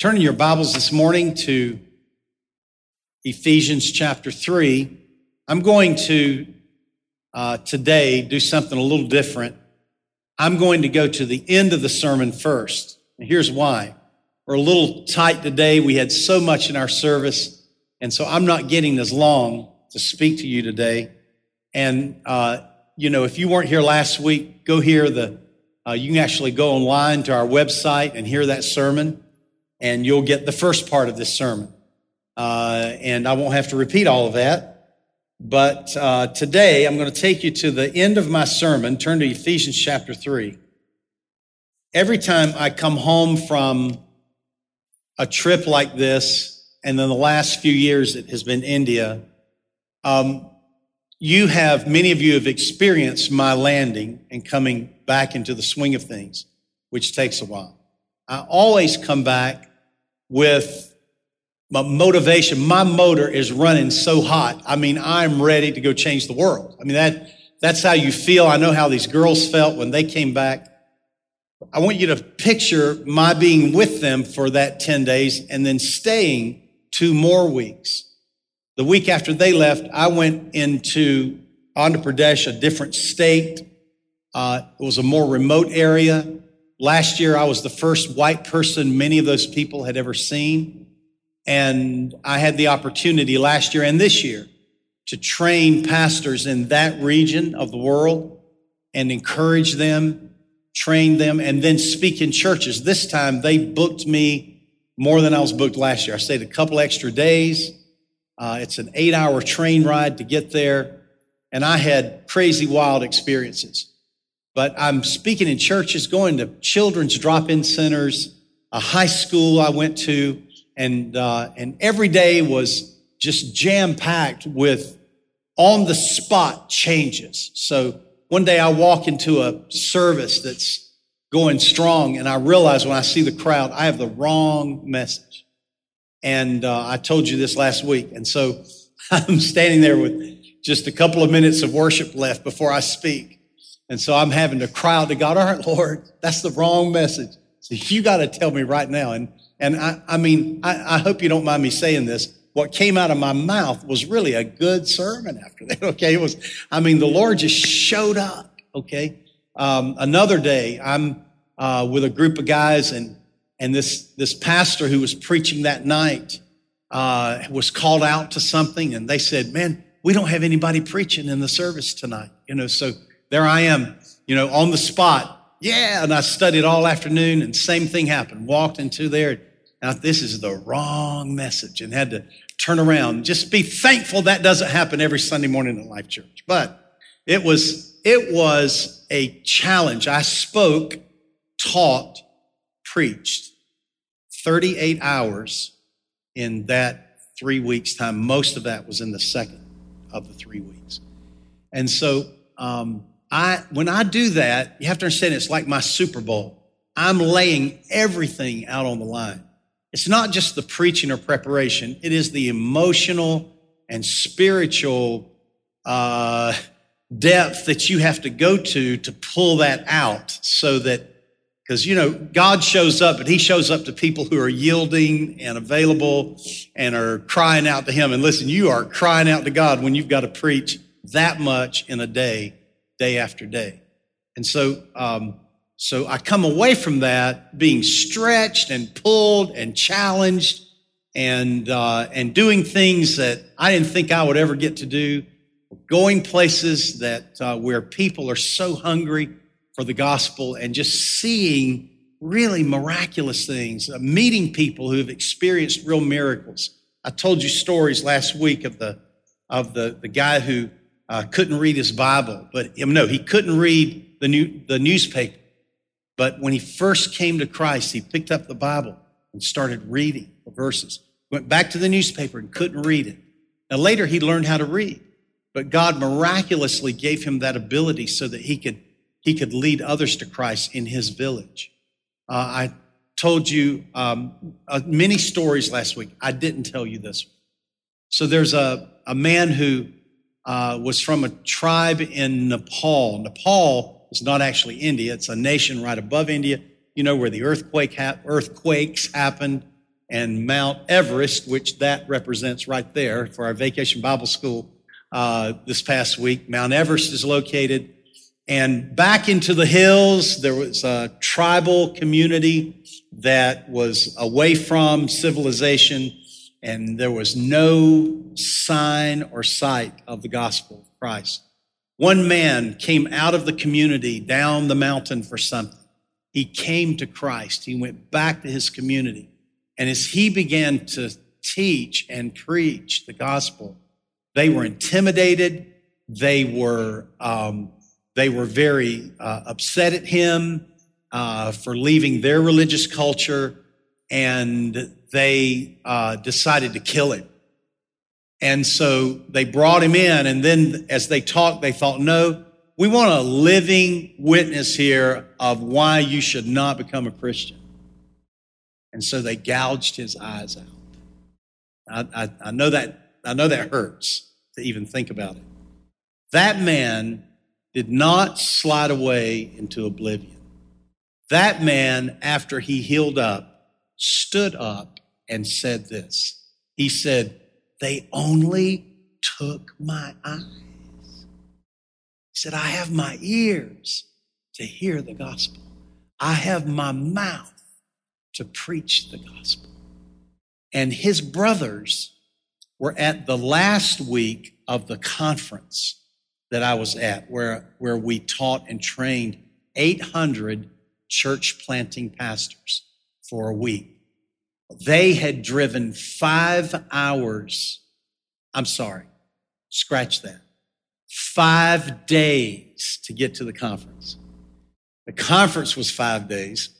Turning your Bibles this morning to Ephesians chapter 3. I'm going to uh, today do something a little different. I'm going to go to the end of the sermon first. And here's why. We're a little tight today. We had so much in our service. And so I'm not getting as long to speak to you today. And, uh, you know, if you weren't here last week, go hear the, uh, you can actually go online to our website and hear that sermon and you'll get the first part of this sermon. Uh, and I won't have to repeat all of that. But uh, today I'm going to take you to the end of my sermon. Turn to Ephesians chapter 3. Every time I come home from a trip like this, and then the last few years it has been India, um, you have, many of you have experienced my landing and coming back into the swing of things, which takes a while. I always come back with my motivation. My motor is running so hot. I mean, I'm ready to go change the world. I mean, that, that's how you feel. I know how these girls felt when they came back. I want you to picture my being with them for that 10 days and then staying two more weeks. The week after they left, I went into Andhra Pradesh, a different state. Uh, it was a more remote area. Last year, I was the first white person many of those people had ever seen. And I had the opportunity last year and this year to train pastors in that region of the world and encourage them, train them, and then speak in churches. This time they booked me more than I was booked last year. I stayed a couple extra days. Uh, it's an eight hour train ride to get there. And I had crazy, wild experiences but I'm speaking in churches, going to children's drop-in centers, a high school I went to, and uh, and every day was just jam-packed with on-the-spot changes. So one day I walk into a service that's going strong, and I realize when I see the crowd, I have the wrong message. And uh, I told you this last week, and so I'm standing there with just a couple of minutes of worship left before I speak. And so I'm having to cry out to God, all right, Lord, that's the wrong message. So you got to tell me right now. And, and I, I mean, I, I hope you don't mind me saying this. What came out of my mouth was really a good sermon after that. Okay. It was, I mean, the Lord just showed up. Okay. Um, another day, I'm, uh, with a group of guys and, and this, this pastor who was preaching that night, uh, was called out to something and they said, man, we don't have anybody preaching in the service tonight. You know, so there I am, you know, on the spot. Yeah. And I studied all afternoon and same thing happened. Walked into there. Now, this is the wrong message and had to turn around. Just be thankful that doesn't happen every Sunday morning at Life Church. But it was, it was a challenge. I spoke, taught, preached 38 hours in that three weeks time. Most of that was in the second of the three weeks. And so, um, I, when I do that, you have to understand it's like my Super Bowl. I'm laying everything out on the line. It's not just the preaching or preparation. It is the emotional and spiritual uh, depth that you have to go to to pull that out so that because you know god shows up but he shows up to people who are yielding and available and are crying out to him and listen you are crying out to god when you've got to preach that much in a day day after day. And so, um, so I come away from that being stretched and pulled and challenged and, uh, and doing things that I didn't think I would ever get to do, going places that, uh, where people are so hungry for the gospel and just seeing really miraculous things, uh, meeting people who have experienced real miracles. I told you stories last week of the, of the, the guy who uh, couldn't read his Bible, but no, he couldn't read the, new, the newspaper. But when he first came to Christ, he picked up the Bible and started reading the verses. Went back to the newspaper and couldn't read it. Now later he learned how to read, but God miraculously gave him that ability so that he could he could lead others to Christ in his village. Uh, I told you um, uh, many stories last week. I didn't tell you this. So there's a, a man who uh, was from a tribe in Nepal. Nepal is not actually India, it's a nation right above India. You know where the earthquake ha- earthquakes happened and Mount Everest, which that represents right there for our vacation Bible school uh, this past week. Mount Everest is located. And back into the hills, there was a tribal community that was away from civilization, and there was no sign or sight of the gospel of Christ. One man came out of the community down the mountain for something. He came to Christ. He went back to his community. And as he began to teach and preach the gospel, they were intimidated. They were, um, they were very uh, upset at him uh, for leaving their religious culture, and they uh, decided to kill him. And so they brought him in, and then as they talked, they thought, no, we want a living witness here of why you should not become a Christian. And so they gouged his eyes out. I, I, I, know that I know that hurts to even think about it. That man did not slide away into oblivion. That man, after he healed up, stood up and said this. He said, They only took my eyes He said, I have my ears to hear the gospel. I have my mouth to preach the gospel. And his brothers were at the last week of the conference that I was at, where, where we taught and trained 800 church planting pastors for a week. They had driven five hours. I'm sorry, scratch that five days to get to the conference. The conference was five days.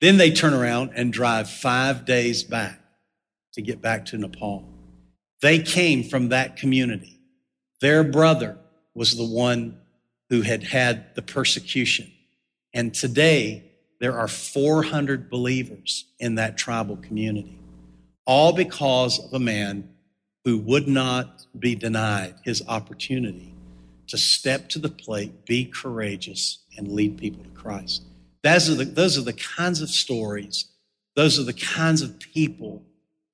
Then they turn around and drive five days back to get back to Nepal. They came from that community. Their brother was the one who had had the persecution. And today, there are 400 believers in that tribal community, all because of a man who would not be denied his opportunity to step to the plate, be courageous, and lead people to Christ. Those are the, those are the kinds of stories, those are the kinds of people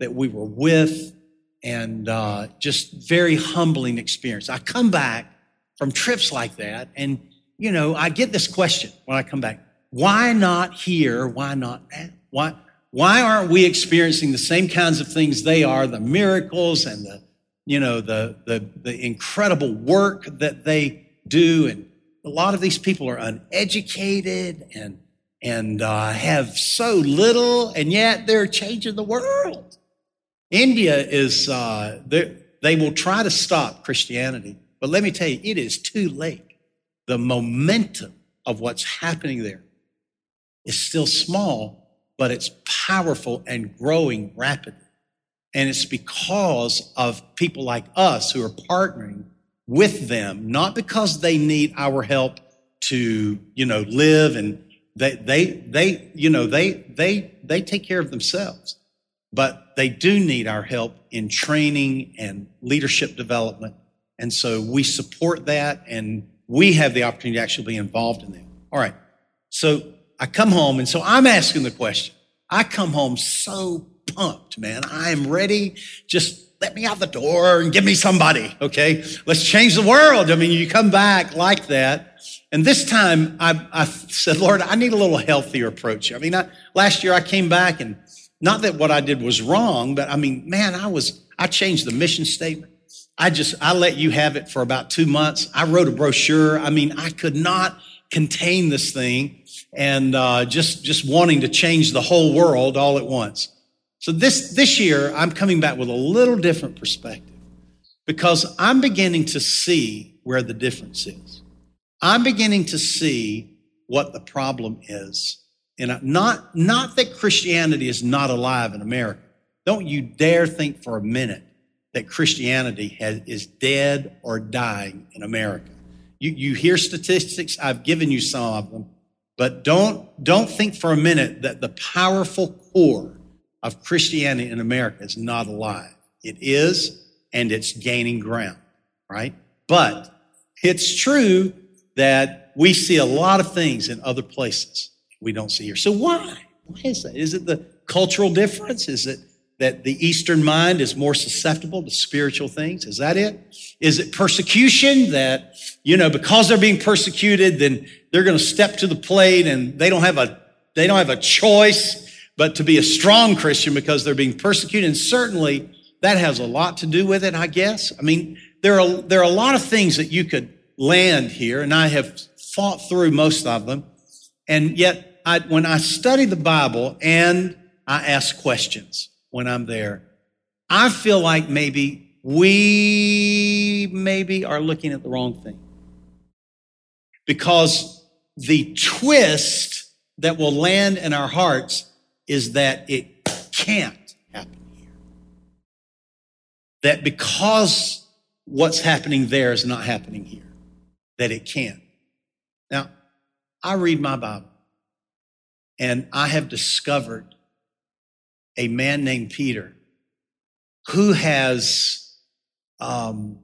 that we were with, and uh, just very humbling experience. I come back from trips like that, and you know, I get this question when I come back: Why not here? Why not now? Why? Why aren't we experiencing the same kinds of things they are, the miracles and the, you know, the, the, the incredible work that they do? And a lot of these people are uneducated and, and uh, have so little, and yet they're changing the world. India is, uh, they will try to stop Christianity, but let me tell you, it is too late. The momentum of what's happening there is still small but it's powerful and growing rapidly. And it's because of people like us who are partnering with them, not because they need our help to, you know, live and they, they, they, you know, they, they, they take care of themselves, but they do need our help in training and leadership development. And so we support that and we have the opportunity to actually be involved in that. All right. So I come home, and so I'm asking the question. I come home so pumped, man. I am ready. Just let me out the door and give me somebody, okay? Let's change the world. I mean, you come back like that. And this time I, I said, Lord, I need a little healthier approach. I mean, I, last year I came back and not that what I did was wrong, but I mean, man, I was, I changed the mission statement. I just, I let you have it for about two months. I wrote a brochure. I mean, I could not contain this thing and uh, just just wanting to change the whole world all at once. So this this year, I'm coming back with a little different perspective because I'm beginning to see where the difference is. I'm beginning to see what the problem is, and not not that Christianity is not alive in America. Don't you dare think for a minute that Christianity has, is dead or dying in America. You, you hear statistics, I've given you some of them, but don't, don't think for a minute that the powerful core of Christianity in America is not alive. It is, and it's gaining ground, right? But it's true that we see a lot of things in other places we don't see here. So why? Why is that? Is it the cultural difference? Is it that the Eastern mind is more susceptible to spiritual things? Is that it? Is it persecution that, you know, because they're being persecuted, then they're going to step to the plate and they don't have a, they don't have a choice but to be a strong Christian because they're being persecuted. And certainly that has a lot to do with it, I guess. I mean, there are, there are a lot of things that you could land here, and I have fought through most of them. And yet, I, when I study the Bible and I ask questions when I'm there, I feel like maybe we maybe are looking at the wrong thing. Because the twist that will land in our hearts is that it can't happen here. That because what's happening there is not happening here, that it can't. Now, I read my Bible and I have discovered a man named Peter who has, um,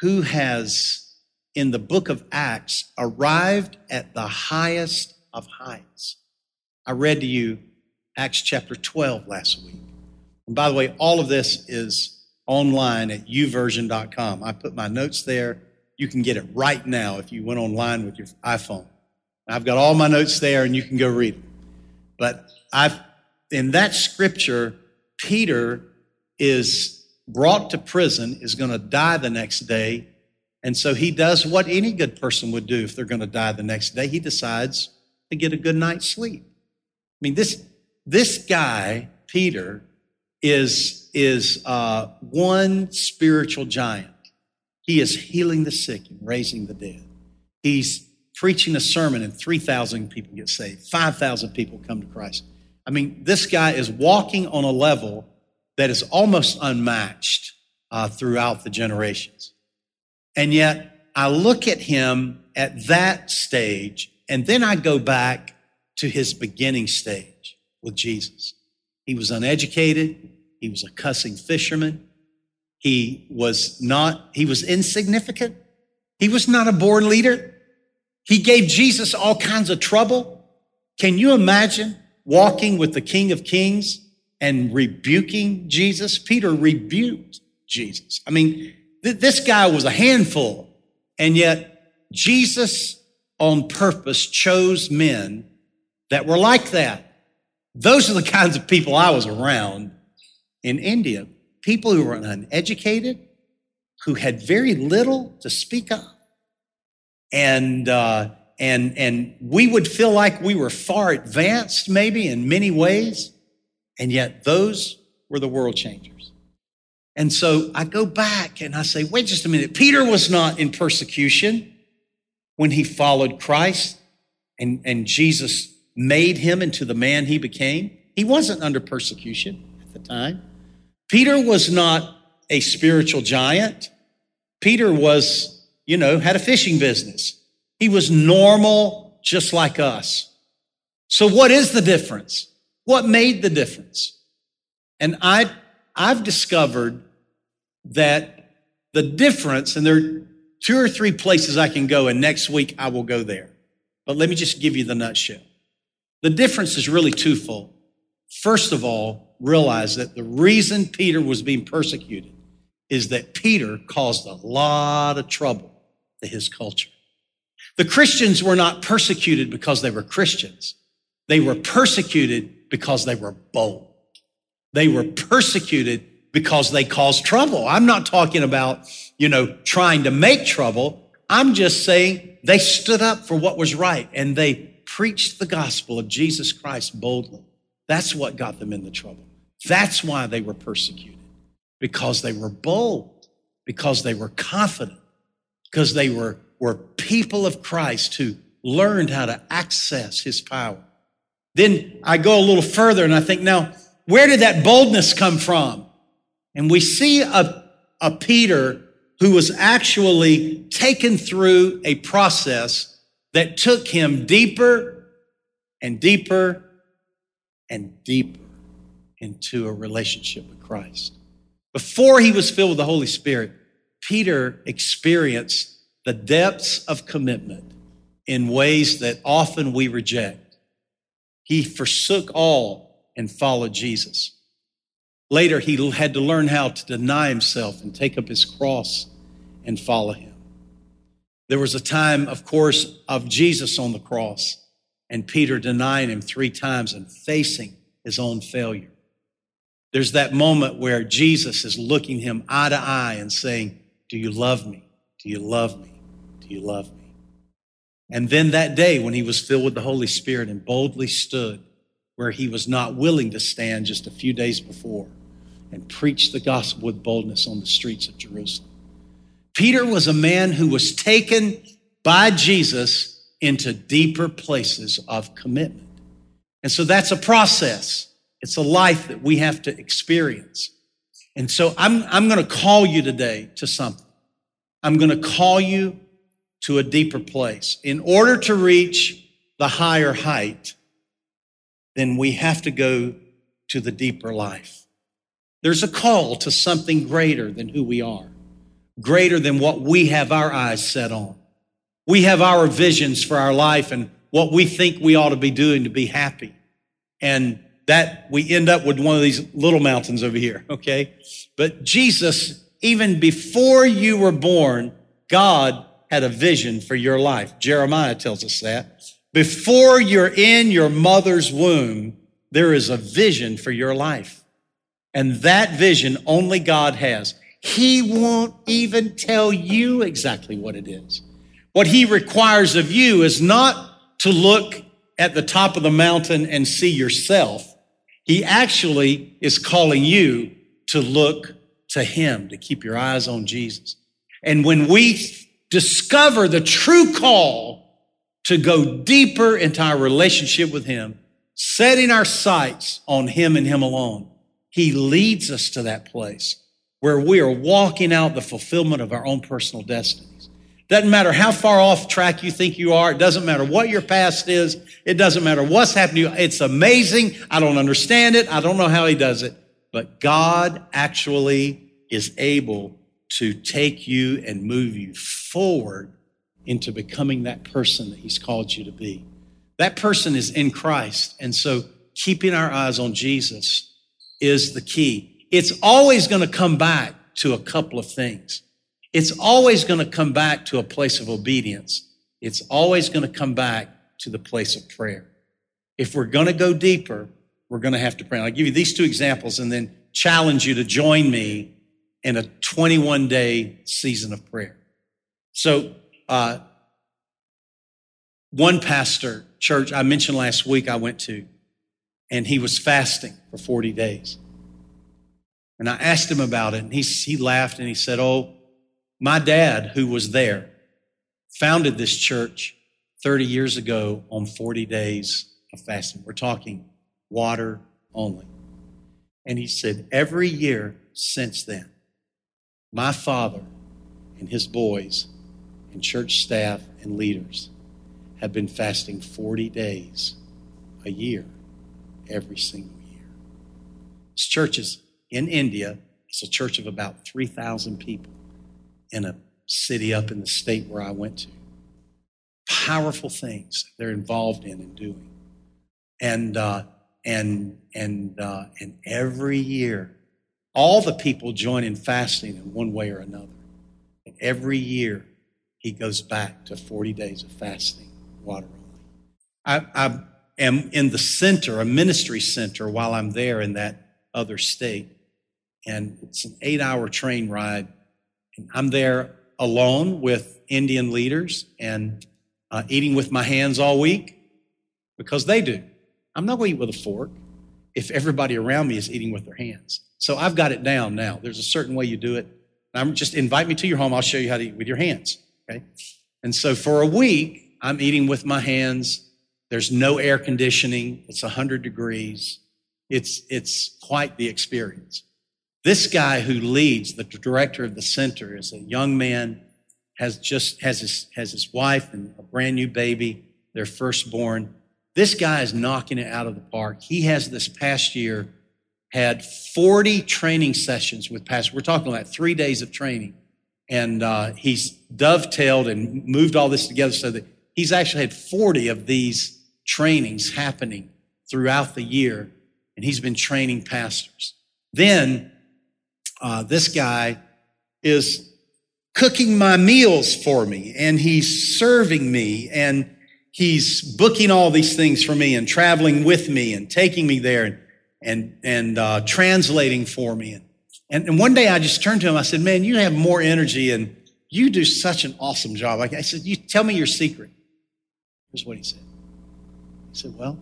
who has in the book of Acts arrived at the highest of heights. I read to you Acts chapter 12 last week. And by the way, all of this is online at youversion.com. I put my notes there. You can get it right now if you went online with your iPhone. I've got all my notes there and you can go read them. But I've, in that scripture, Peter is brought to prison, is going to die the next day. And so he does what any good person would do if they're going to die the next day. He decides to get a good night's sleep. I mean, this, this guy, Peter, is, is uh, one spiritual giant. He is healing the sick and raising the dead. He's preaching a sermon and 3,000 people get saved. 5,000 people come to Christ. I mean, this guy is walking on a level that is almost unmatched uh, throughout the generations. And yet, I look at him at that stage, and then I go back to his beginning stage with Jesus. He was uneducated. He was a cussing fisherman. He was not, he was insignificant. He was not a born leader. He gave Jesus all kinds of trouble. Can you imagine walking with the King of Kings and rebuking Jesus? Peter rebuked Jesus. I mean, th- this guy was a handful, and yet Jesus on purpose chose men that were like that. Those are the kinds of people I was around in India. People who were uneducated, who had very little to speak of. And, uh, and, and we would feel like we were far advanced, maybe in many ways. And yet those were the world changers. And so I go back and I say, wait just a minute. Peter was not in persecution when he followed Christ and, and Jesus made him into the man he became. He wasn't under persecution at the time. Peter was not a spiritual giant. Peter was, you know, had a fishing business. He was normal, just like us. So what is the difference? What made the difference? And I, I've discovered that the difference, and there are two or three places I can go, and next week I will go there. But let me just give you the nutshell. The difference is really twofold. First of all, realize that the reason Peter was being persecuted is that Peter caused a lot of trouble to his culture. The Christians were not persecuted because they were Christians. They were persecuted because they were bold. They were persecuted because they caused trouble. I'm not talking about, you know, trying to make trouble. I'm just saying they stood up for what was right and they preached the gospel of Jesus Christ boldly. That's what got them into trouble. That's why they were persecuted, because they were bold, because they were confident, because they were, were people of Christ who learned how to access his power. Then I go a little further and I think, now, where did that boldness come from? And we see a, a Peter who was actually taken through a process that took him deeper and deeper and deeper into a relationship with Christ. Before he was filled with the Holy Spirit, Peter experienced the depths of commitment in ways that often we reject. He forsook all and followed Jesus. Later, he had to learn how to deny himself and take up his cross and follow him. There was a time, of course, of Jesus on the cross and Peter denying him three times and facing his own failure. There's that moment where Jesus is looking him eye to eye and saying, Do you love me? Do you love me? You love me? And then that day when he was filled with the Holy Spirit and boldly stood where he was not willing to stand just a few days before and preached the gospel with boldness on the streets of Jerusalem. Peter was a man who was taken by Jesus into deeper places of commitment. And so that's a process. It's a life that we have to experience. And so I'm, I'm going to call you today to something. I'm going to call you to a deeper place. In order to reach the higher height, then we have to go to the deeper life. There's a call to something greater than who we are, greater than what we have our eyes set on. We have our visions for our life and what we think we ought to be doing to be happy. And that we end up with one of these little mountains over here, okay? But Jesus, even before you were born, God had a vision for your life. Jeremiah tells us that. Before you're in your mother's womb, there is a vision for your life. And that vision only God has. He won't even tell you exactly what it is. What he requires of you is not to look at the top of the mountain and see yourself. He actually is calling you to look to him, to keep your eyes on Jesus. And when we discover the true call to go deeper into our relationship with him, setting our sights on him and him alone, he leads us to that place where we are walking out the fulfillment of our own personal destiny. Doesn't matter how far off track you think you are. It doesn't matter what your past is. It doesn't matter what's you. It's amazing. I don't understand it. I don't know how he does it. But God actually is able to take you and move you forward into becoming that person that he's called you to be. That person is in Christ. And so keeping our eyes on Jesus is the key. It's always going to come back to a couple of things. It's always going to come back to a place of obedience. It's always going to come back to the place of prayer. If we're going to go deeper, we're going to have to pray. I'll give you these two examples and then challenge you to join me in a 21 day season of prayer. So, uh, one pastor church I mentioned last week I went to, and he was fasting for 40 days. And I asked him about it, and he, he laughed and he said, Oh, my dad, who was there, founded this church 30 years ago on 40 days of fasting. We're talking water only. And he said, every year since then, my father and his boys and church staff and leaders have been fasting 40 days a year, every single year. This church is in India. It's a church of about 3,000 people in a city up in the state where I went to. Powerful things they're involved in and doing. And, uh, and, and, uh, and every year, all the people join in fasting in one way or another. And every year, he goes back to 40 days of fasting, water only. I, I am in the center, a ministry center, while I'm there in that other state. And it's an eight hour train ride I'm there alone with Indian leaders and uh, eating with my hands all week because they do. I'm not going to eat with a fork if everybody around me is eating with their hands. So I've got it down now. There's a certain way you do it. I'm just invite me to your home. I'll show you how to eat with your hands. Okay. And so for a week, I'm eating with my hands. There's no air conditioning. It's 100 degrees. It's, it's quite the experience. This guy who leads, the director of the center, is a young man, has just has his has his wife and a brand new baby, their firstborn. This guy is knocking it out of the park. He has this past year had 40 training sessions with pastors. We're talking about three days of training. And uh, he's dovetailed and moved all this together so that he's actually had 40 of these trainings happening throughout the year and he's been training pastors. Then uh, this guy is cooking my meals for me and he's serving me and he's booking all these things for me and traveling with me and taking me there and and and uh, translating for me. And, and and one day I just turned to him. I said man you have more energy and you do such an awesome job. Like I said you tell me your secret. Here's what he said. He said well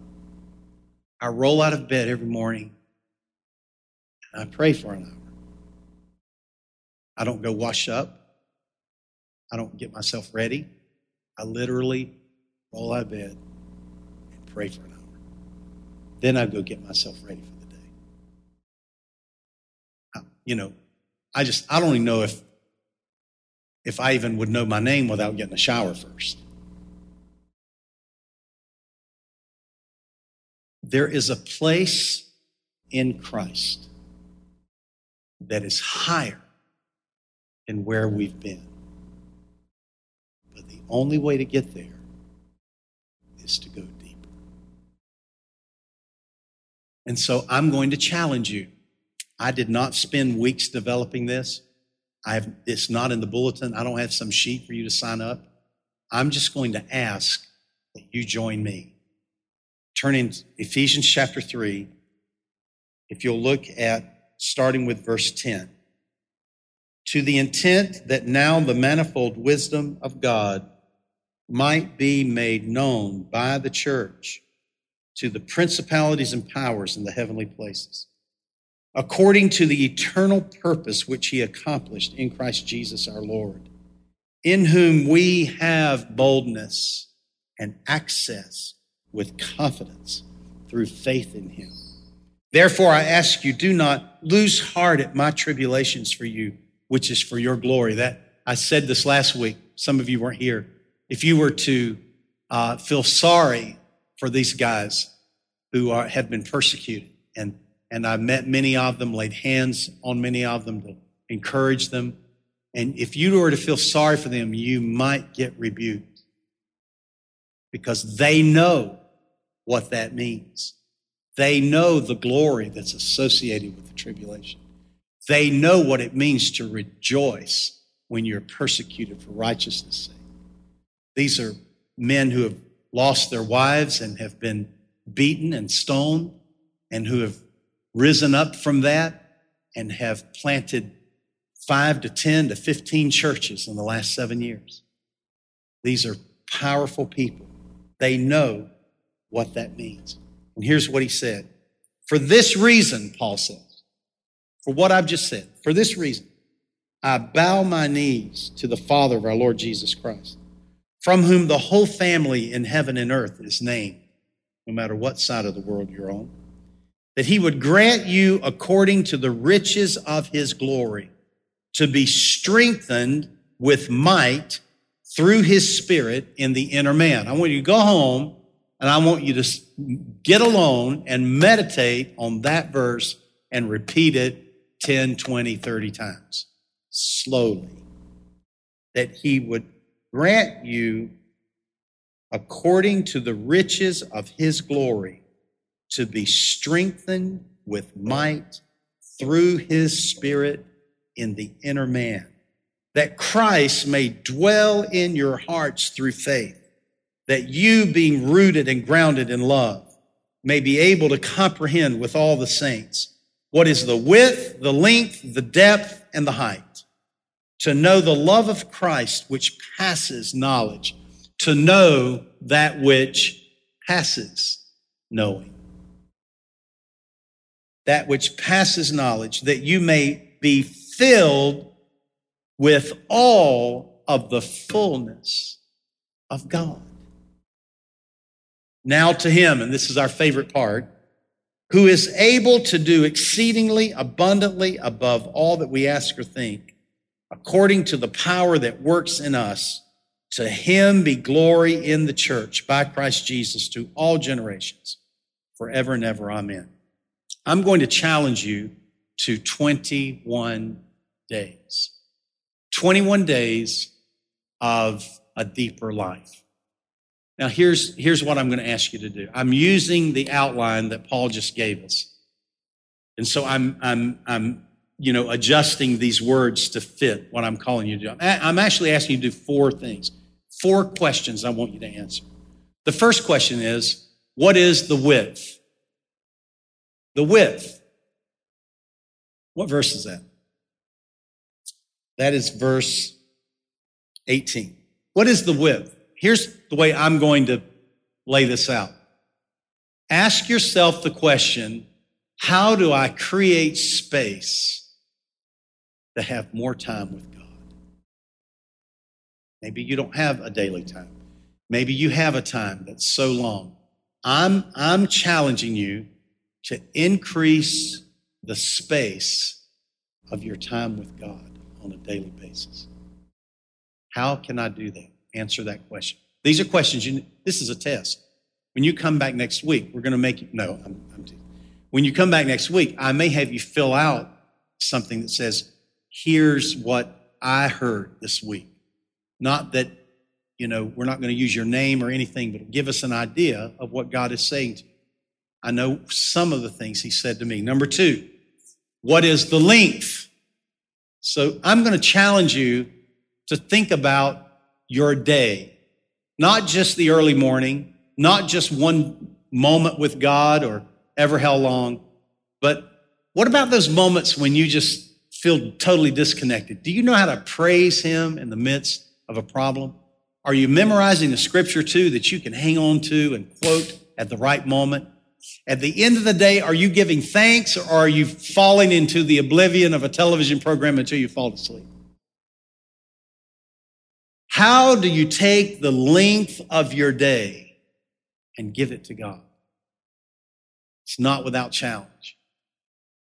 I roll out of bed every morning and I pray for an hour. I don't go wash up. I don't get myself ready. I literally roll out of bed and pray for an hour. Then I go get myself ready for the day. Uh, you know, I just, I don't even know if, if I even would know my name without getting a shower first. There is a place in Christ that is higher than where we've been But the only way to get there is to go deeper. And so I'm going to challenge you. I did not spend weeks developing this. I have, it's not in the bulletin. I don't have some sheet for you to sign up. I'm just going to ask that you join me. Turn in Ephesians chapter 3. If you'll look at starting with verse 10. To the intent that now the manifold wisdom of God might be made known by the church to the principalities and powers in the heavenly places, according to the eternal purpose which he accomplished in Christ Jesus our Lord, in whom we have boldness and access with confidence through faith in him. Therefore, I ask you, do not lose heart at my tribulations for you, which is for your glory. That I said this last week. Some of you weren't here if you were to uh, feel sorry for these guys who are, have been persecuted, and, and I've met many of them, laid hands on many of them to encourage them. And if you were to feel sorry for them, you might get rebuked because they know what that means. They know the glory that's associated with the tribulation. They know what it means to rejoice when you're persecuted for righteousness' sake. These are men who have lost their wives and have been beaten and stoned and who have risen up from that and have planted five to 10 to 15 churches in the last seven years. These are powerful people. They know what that means. And here's what he said. For this reason, Paul says, for what I've just said, for this reason, I bow my knees to the Father of our Lord Jesus Christ from whom the whole family in heaven and earth is named, no matter what side of the world you're on, that he would grant you according to the riches of his glory to be strengthened with might through his spirit in the inner man. I want you to go home and I want you to get alone and meditate on that verse and repeat it 10, 20, 30 times slowly. That he would grant you, according to the riches of his glory, to be strengthened with might through his spirit in the inner man, that Christ may dwell in your hearts through faith, that you, being rooted and grounded in love, may be able to comprehend with all the saints what is the width, the length, the depth, and the height to know the love of Christ which passes knowledge, to know that which passes knowing. That which passes knowledge, that you may be filled with all of the fullness of God. Now to him, and this is our favorite part, who is able to do exceedingly abundantly above all that we ask or think according to the power that works in us. To him be glory in the church by Christ Jesus to all generations, forever and ever. Amen. I'm going to challenge you to 21 days. 21 days of a deeper life. Now, here's, here's what I'm going to ask you to do. I'm using the outline that Paul just gave us And so I'm, I'm, I'm, you know, adjusting these words to fit what I'm calling you to do. I'm actually asking you to do four things, four questions I want you to answer. The first question is, what is the width? The width. What verse is that? That is verse 18. What is the width? Here's the way I'm going to lay this out. Ask yourself the question, how do I create space to have more time with God? Maybe you don't have a daily time. Maybe you have a time that's so long. I'm, I'm challenging you to increase the space of your time with God on a daily basis. How can I do that? Answer that question. These are questions you, this is a test. When you come back next week, we're going to make you, no, I'm, I'm when you come back next week, I may have you fill out something that says, here's what I heard this week. Not that, you know, we're not going to use your name or anything, but give us an idea of what God is saying to you. I know some of the things he said to me. Number two, what is the length? So I'm going to challenge you to think about your day, not just the early morning, not just one moment with God or ever how long, but what about those moments when you just feel totally disconnected? Do you know how to praise Him in the midst of a problem? Are you memorizing the scripture too that you can hang on to and quote at the right moment? At the end of the day, are you giving thanks or are you falling into the oblivion of a television program until you fall asleep? How do you take the length of your day and give it to God? It's not without challenge.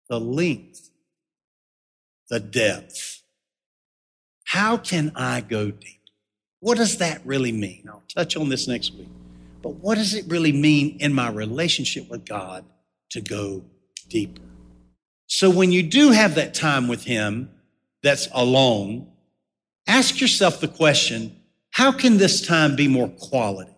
The length, the depth. How can I go deep? What does that really mean? I'll touch on this next week. But what does it really mean in my relationship with God to go deeper? So when you do have that time with Him that's alone, ask yourself the question, how can this time be more quality?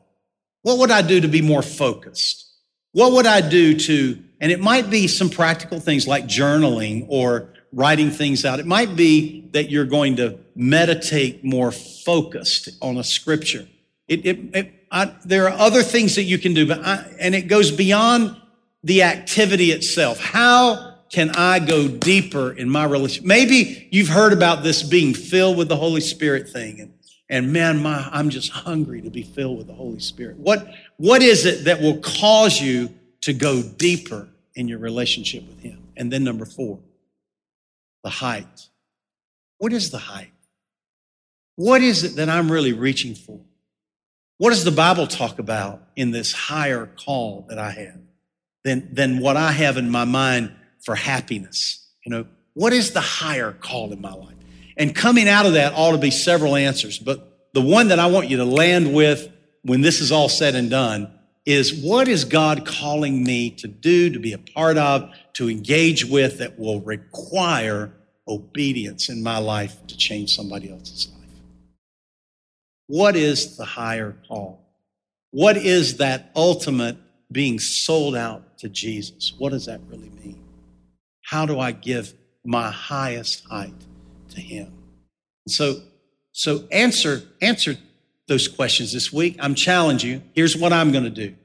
What would I do to be more focused? What would I do to, and it might be some practical things like journaling or writing things out. It might be that you're going to meditate more focused on a scripture. It, it, it I, there are other things that you can do, but I, and it goes beyond the activity itself. How can I go deeper in my relationship? Maybe you've heard about this being filled with the Holy Spirit thing, and, and man, my, I'm just hungry to be filled with the Holy Spirit. What, what is it that will cause you to go deeper in your relationship with Him? And then number four, the height. What is the height? What is it that I'm really reaching for? What does the Bible talk about in this higher call that I have than, than what I have in my mind for happiness? You know, what is the higher call in my life? And coming out of that ought to be several answers, but the one that I want you to land with when this is all said and done is what is God calling me to do, to be a part of, to engage with that will require obedience in my life to change somebody else's life? What is the higher call? What is that ultimate being sold out to Jesus? What does that really mean? How do I give my highest height to him? And So, so answer, answer those questions this week. I'm challenging you. Here's what I'm going to do.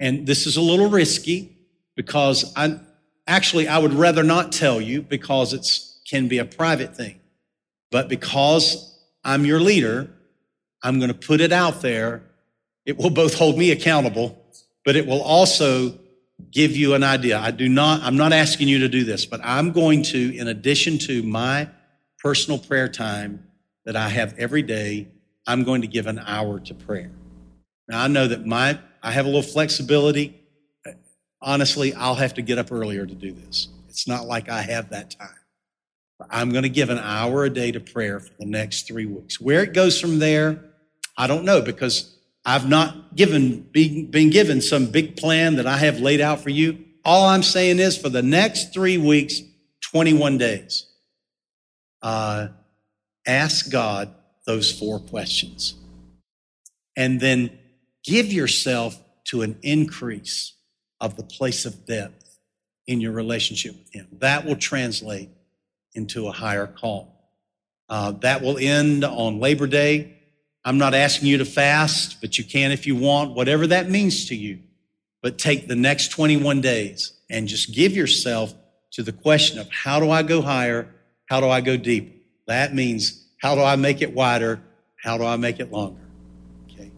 And this is a little risky because I actually I would rather not tell you because it's can be a private thing. But because I'm your leader, I'm going to put it out there. It will both hold me accountable, but it will also give you an idea. I do not, I'm not asking you to do this, but I'm going to, in addition to my personal prayer time that I have every day, I'm going to give an hour to prayer. Now I know that my, I have a little flexibility. Honestly, I'll have to get up earlier to do this. It's not like I have that time. I'm going to give an hour a day to prayer for the next three weeks. Where it goes from there, I don't know because I've not given, been given some big plan that I have laid out for you. All I'm saying is for the next three weeks, 21 days, uh, ask God those four questions. And then give yourself to an increase of the place of depth in your relationship with Him. That will translate into a higher call. Uh, that will end on Labor Day. I'm not asking you to fast, but you can if you want, whatever that means to you. But take the next 21 days and just give yourself to the question of how do I go higher? How do I go deeper? That means how do I make it wider? How do I make it longer? Okay.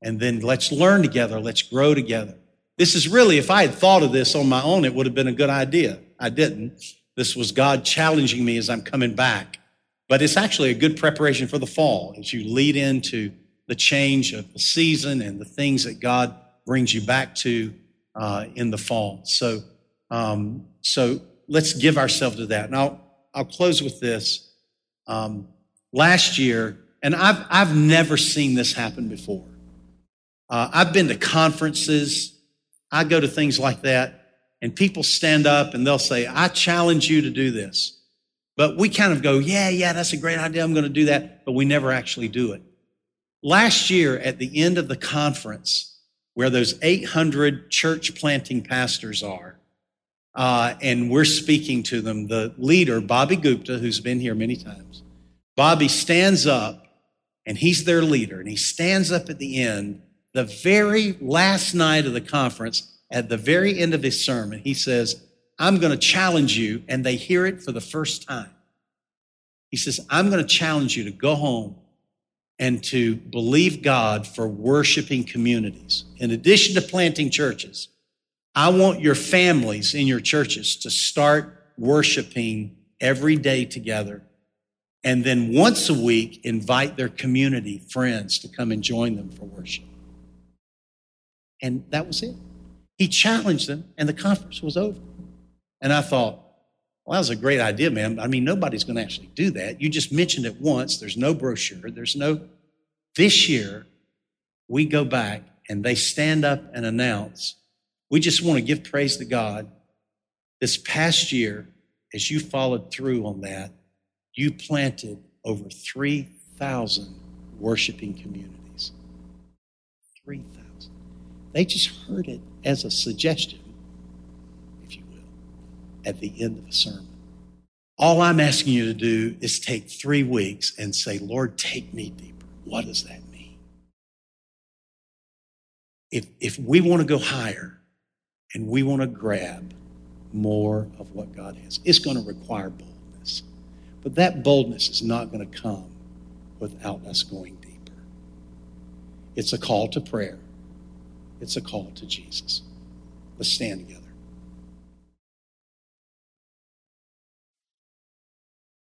And then let's learn together. Let's grow together. This is really, if I had thought of this on my own, it would have been a good idea. I didn't. This was God challenging me as I'm coming back. But it's actually a good preparation for the fall as you lead into the change of the season and the things that God brings you back to uh, in the fall. So, um, so let's give ourselves to that. Now, I'll I'll close with this. Um, last year, and I've, I've never seen this happen before. Uh, I've been to conferences, I go to things like that, and people stand up and they'll say, I challenge you to do this. But we kind of go, yeah, yeah, that's a great idea. I'm going to do that. But we never actually do it. Last year, at the end of the conference, where those 800 church planting pastors are, uh, and we're speaking to them, the leader, Bobby Gupta, who's been here many times, Bobby stands up and he's their leader, and he stands up at the end, the very last night of the conference, at the very end of his sermon, he says, I'm going to challenge you, and they hear it for the first time. He says, I'm going to challenge you to go home and to believe God for worshiping communities. In addition to planting churches, I want your families in your churches to start worshiping every day together. And then once a week, invite their community friends to come and join them for worship. And that was it. He challenged them, and the conference was over. And I thought, well, that was a great idea, man. I mean, nobody's going to actually do that. You just mentioned it once. There's no brochure. There's no. This year, we go back and they stand up and announce. We just want to give praise to God. This past year, as you followed through on that, you planted over 3,000 worshiping communities. 3,000. They just heard it as a suggestion, if you will, at the end of a sermon. All I'm asking you to do is take three weeks and say, Lord, take me deeper. What does that mean? If, if we want to go higher and we want to grab more of what God has, it's going to require boldness. But that boldness is not going to come without us going deeper. It's a call to prayer. It's a call to Jesus. Let's stand together.